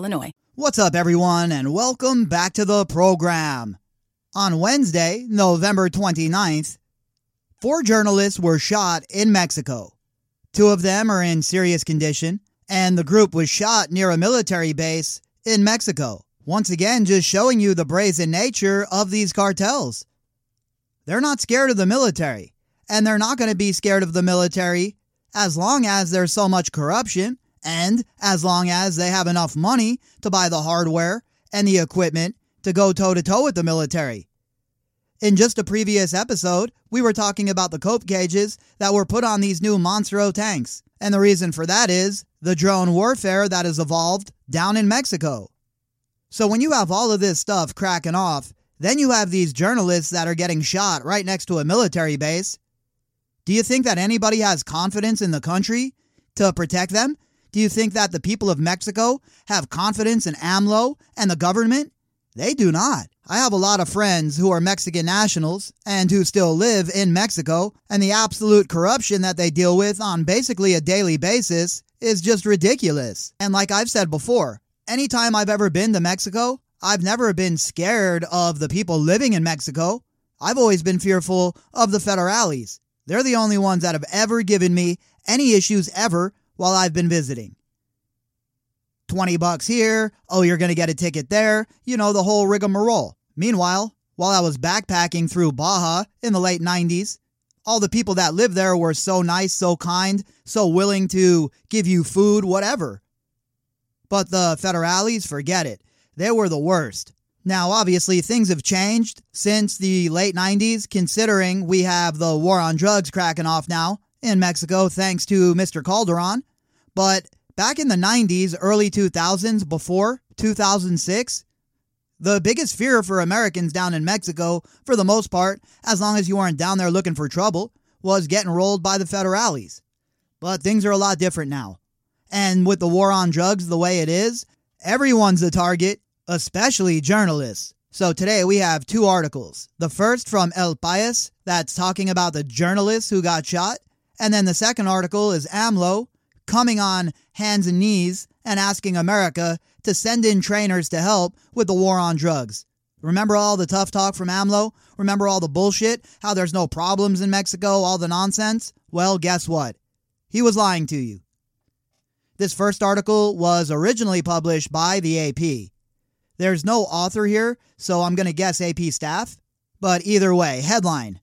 Illinois. What's up, everyone, and welcome back to the program. On Wednesday, November 29th, four journalists were shot in Mexico. Two of them are in serious condition, and the group was shot near a military base in Mexico. Once again, just showing you the brazen nature of these cartels. They're not scared of the military, and they're not going to be scared of the military as long as there's so much corruption and as long as they have enough money to buy the hardware and the equipment to go toe to toe with the military. In just a previous episode, we were talking about the cope cages that were put on these new Monstro tanks. And the reason for that is the drone warfare that has evolved down in Mexico. So when you have all of this stuff cracking off, then you have these journalists that are getting shot right next to a military base. Do you think that anybody has confidence in the country to protect them? Do you think that the people of Mexico have confidence in AMLO and the government? They do not. I have a lot of friends who are Mexican nationals and who still live in Mexico, and the absolute corruption that they deal with on basically a daily basis is just ridiculous. And like I've said before, anytime I've ever been to Mexico, I've never been scared of the people living in Mexico. I've always been fearful of the federales. They're the only ones that have ever given me any issues ever while I've been visiting. 20 bucks here, oh, you're going to get a ticket there, you know, the whole rigmarole. Meanwhile, while I was backpacking through Baja in the late 90s, all the people that lived there were so nice, so kind, so willing to give you food, whatever. But the federales, forget it. They were the worst. Now, obviously, things have changed since the late 90s, considering we have the war on drugs cracking off now in Mexico, thanks to Mr. Calderon. But back in the 90s, early 2000s, before 2006, the biggest fear for Americans down in Mexico, for the most part, as long as you weren't down there looking for trouble, was getting rolled by the federales. But things are a lot different now. And with the war on drugs the way it is, everyone's a target, especially journalists. So today we have two articles. The first from El País that's talking about the journalists who got shot, and then the second article is AMLO coming on hands and knees and asking America to send in trainers to help with the war on drugs. Remember all the tough talk from AMLO? Remember all the bullshit? How there's no problems in Mexico? All the nonsense? Well, guess what? He was lying to you. This first article was originally published by the AP. There's no author here, so I'm going to guess AP staff. But either way, headline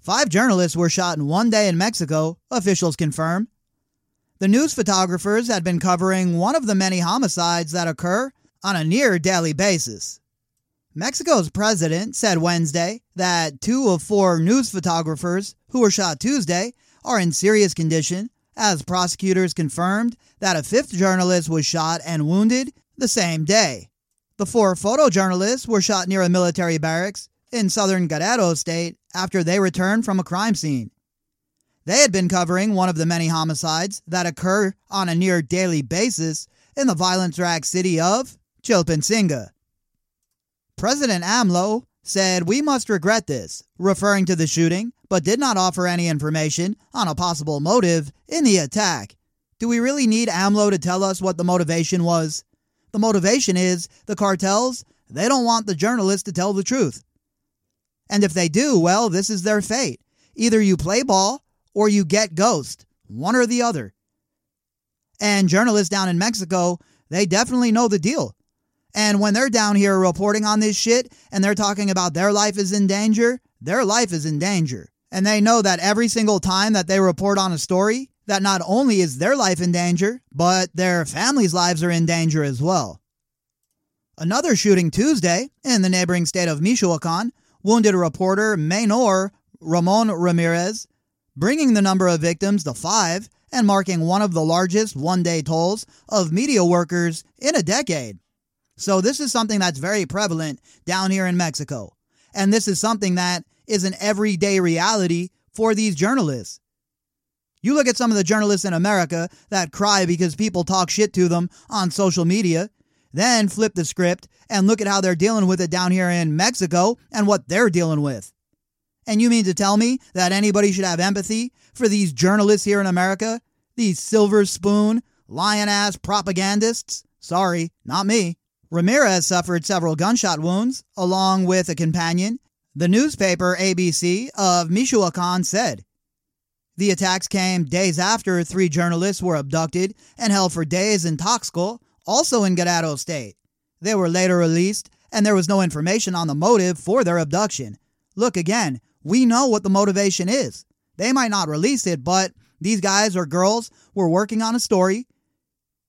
Five journalists were shot in one day in Mexico, officials confirm. The news photographers had been covering one of the many homicides that occur on a near daily basis. Mexico's president said Wednesday that two of four news photographers who were shot Tuesday are in serious condition, as prosecutors confirmed that a fifth journalist was shot and wounded the same day. The four photojournalists were shot near a military barracks in southern Guerrero state after they returned from a crime scene. They had been covering one of the many homicides that occur on a near daily basis in the violence racked city of Chilpancingo. President AMLO said, We must regret this, referring to the shooting, but did not offer any information on a possible motive in the attack. Do we really need AMLO to tell us what the motivation was? The motivation is the cartels, they don't want the journalists to tell the truth. And if they do, well, this is their fate. Either you play ball or you get ghost, one or the other. And journalists down in Mexico, they definitely know the deal. And when they're down here reporting on this shit and they're talking about their life is in danger, their life is in danger. And they know that every single time that they report on a story, that not only is their life in danger, but their families' lives are in danger as well. Another shooting Tuesday in the neighboring state of Michoacan wounded reporter, Maynor Ramon Ramirez, bringing the number of victims to five and marking one of the largest one day tolls of media workers in a decade. So, this is something that's very prevalent down here in Mexico. And this is something that is an everyday reality for these journalists. You look at some of the journalists in America that cry because people talk shit to them on social media, then flip the script and look at how they're dealing with it down here in Mexico and what they're dealing with. And you mean to tell me that anybody should have empathy for these journalists here in America? These silver spoon, lion ass propagandists? Sorry, not me. Ramirez suffered several gunshot wounds, along with a companion. The newspaper ABC of Michoacan said. The attacks came days after three journalists were abducted and held for days in Taxco, also in Guerrero State. They were later released, and there was no information on the motive for their abduction. Look again, we know what the motivation is. They might not release it, but these guys or girls were working on a story.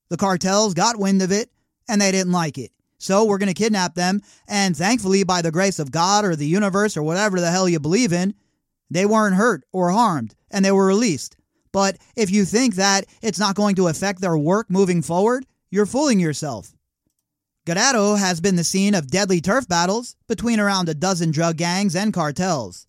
The cartels got wind of it, and they didn't like it. So we're going to kidnap them, and thankfully, by the grace of God or the universe or whatever the hell you believe in, they weren't hurt or harmed, and they were released. But if you think that it's not going to affect their work moving forward, you're fooling yourself. Guerrero has been the scene of deadly turf battles between around a dozen drug gangs and cartels.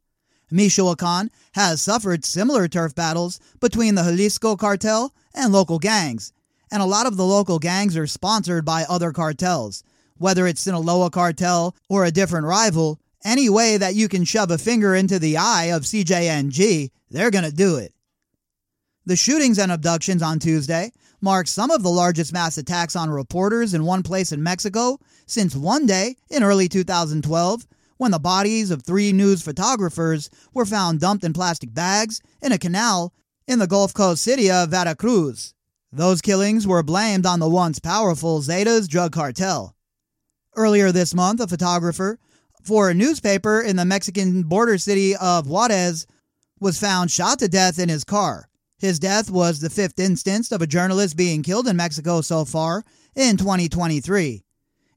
Michoacan has suffered similar turf battles between the Jalisco cartel and local gangs, and a lot of the local gangs are sponsored by other cartels. Whether it's Sinaloa cartel or a different rival, any way that you can shove a finger into the eye of CJNG, they're going to do it. The shootings and abductions on Tuesday mark some of the largest mass attacks on reporters in one place in Mexico since one day in early 2012 when the bodies of three news photographers were found dumped in plastic bags in a canal in the Gulf Coast city of Veracruz. Those killings were blamed on the once powerful Zetas drug cartel. Earlier this month, a photographer for a newspaper in the Mexican border city of Juarez was found shot to death in his car. His death was the fifth instance of a journalist being killed in Mexico so far in 2023.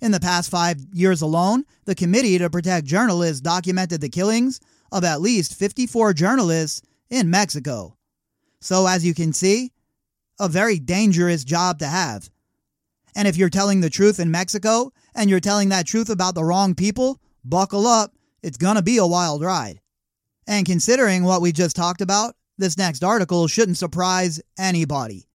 In the past five years alone, the Committee to Protect Journalists documented the killings of at least 54 journalists in Mexico. So, as you can see, a very dangerous job to have. And if you're telling the truth in Mexico and you're telling that truth about the wrong people, buckle up, it's gonna be a wild ride. And considering what we just talked about, this next article shouldn't surprise anybody.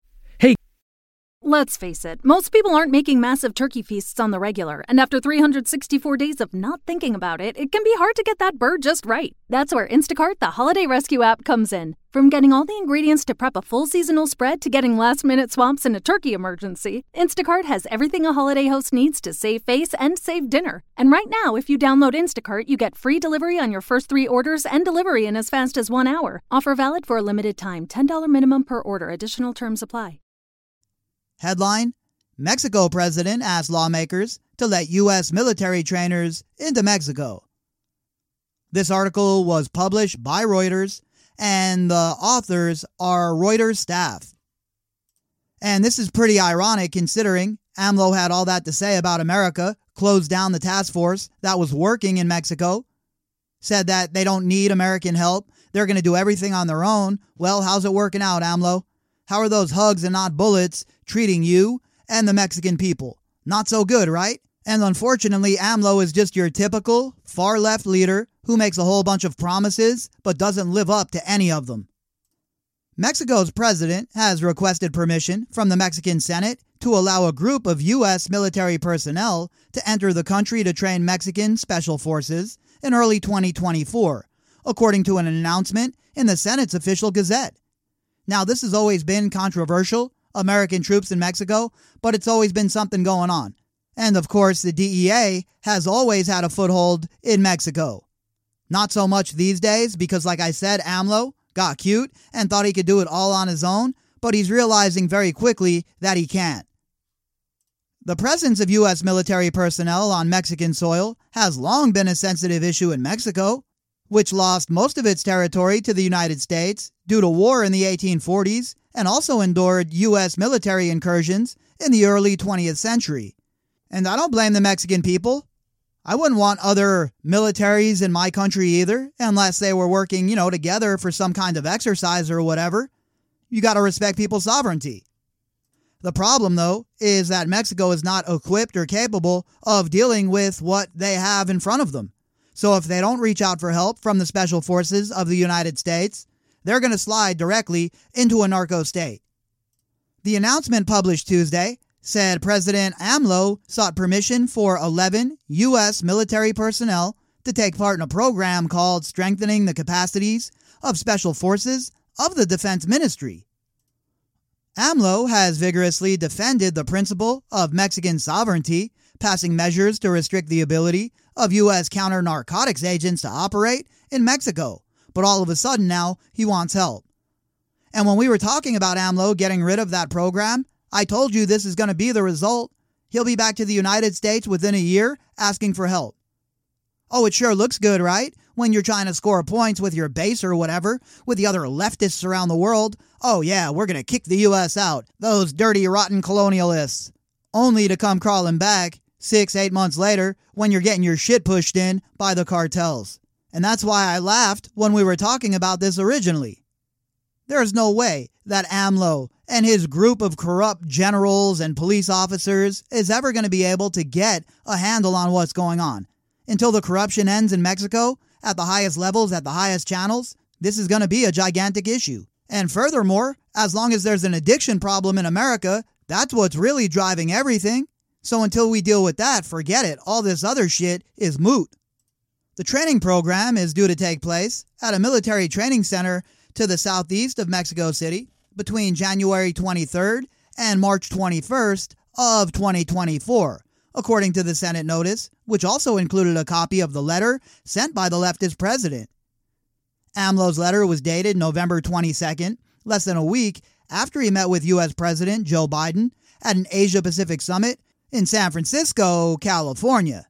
Let's face it, most people aren't making massive turkey feasts on the regular, and after 364 days of not thinking about it, it can be hard to get that bird just right. That's where Instacart, the holiday rescue app, comes in. From getting all the ingredients to prep a full seasonal spread to getting last minute swaps in a turkey emergency, Instacart has everything a holiday host needs to save face and save dinner. And right now, if you download Instacart, you get free delivery on your first three orders and delivery in as fast as one hour. Offer valid for a limited time $10 minimum per order, additional terms apply. Headline Mexico president asks lawmakers to let U.S. military trainers into Mexico. This article was published by Reuters, and the authors are Reuters staff. And this is pretty ironic considering AMLO had all that to say about America, closed down the task force that was working in Mexico, said that they don't need American help, they're going to do everything on their own. Well, how's it working out, AMLO? How are those hugs and not bullets treating you and the Mexican people? Not so good, right? And unfortunately, AMLO is just your typical far left leader who makes a whole bunch of promises but doesn't live up to any of them. Mexico's president has requested permission from the Mexican Senate to allow a group of U.S. military personnel to enter the country to train Mexican special forces in early 2024, according to an announcement in the Senate's official gazette. Now, this has always been controversial, American troops in Mexico, but it's always been something going on. And of course, the DEA has always had a foothold in Mexico. Not so much these days because, like I said, AMLO got cute and thought he could do it all on his own, but he's realizing very quickly that he can't. The presence of U.S. military personnel on Mexican soil has long been a sensitive issue in Mexico, which lost most of its territory to the United States due to war in the 1840s and also endured U.S. military incursions in the early 20th century. And I don't blame the Mexican people. I wouldn't want other militaries in my country either, unless they were working, you know, together for some kind of exercise or whatever. You got to respect people's sovereignty. The problem, though, is that Mexico is not equipped or capable of dealing with what they have in front of them. So if they don't reach out for help from the special forces of the United States, they're going to slide directly into a narco state. The announcement published Tuesday said President AMLO sought permission for 11 U.S. military personnel to take part in a program called Strengthening the Capacities of Special Forces of the Defense Ministry. AMLO has vigorously defended the principle of Mexican sovereignty, passing measures to restrict the ability of U.S. counter narcotics agents to operate in Mexico. But all of a sudden now, he wants help. And when we were talking about AMLO getting rid of that program, I told you this is going to be the result. He'll be back to the United States within a year asking for help. Oh, it sure looks good, right? When you're trying to score points with your base or whatever, with the other leftists around the world. Oh, yeah, we're going to kick the U.S. out. Those dirty, rotten colonialists. Only to come crawling back six, eight months later when you're getting your shit pushed in by the cartels. And that's why I laughed when we were talking about this originally. There's no way that AMLO and his group of corrupt generals and police officers is ever going to be able to get a handle on what's going on. Until the corruption ends in Mexico, at the highest levels, at the highest channels, this is going to be a gigantic issue. And furthermore, as long as there's an addiction problem in America, that's what's really driving everything. So until we deal with that, forget it. All this other shit is moot. The training program is due to take place at a military training center to the southeast of Mexico City between January 23rd and March 21st of 2024 according to the Senate notice, which also included a copy of the letter sent by the leftist president. AMLO's letter was dated November 22nd, less than a week after he met with U.S. President Joe Biden at an Asia Pacific summit in San Francisco, California.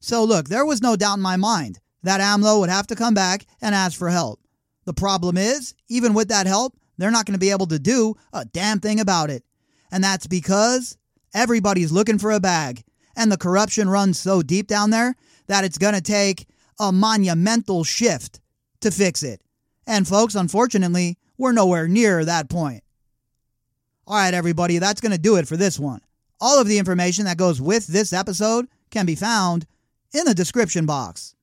So, look, there was no doubt in my mind that AMLO would have to come back and ask for help. The problem is, even with that help, they're not going to be able to do a damn thing about it. And that's because everybody's looking for a bag and the corruption runs so deep down there that it's going to take a monumental shift to fix it. And folks, unfortunately, we're nowhere near that point. All right, everybody, that's going to do it for this one. All of the information that goes with this episode can be found in the description box.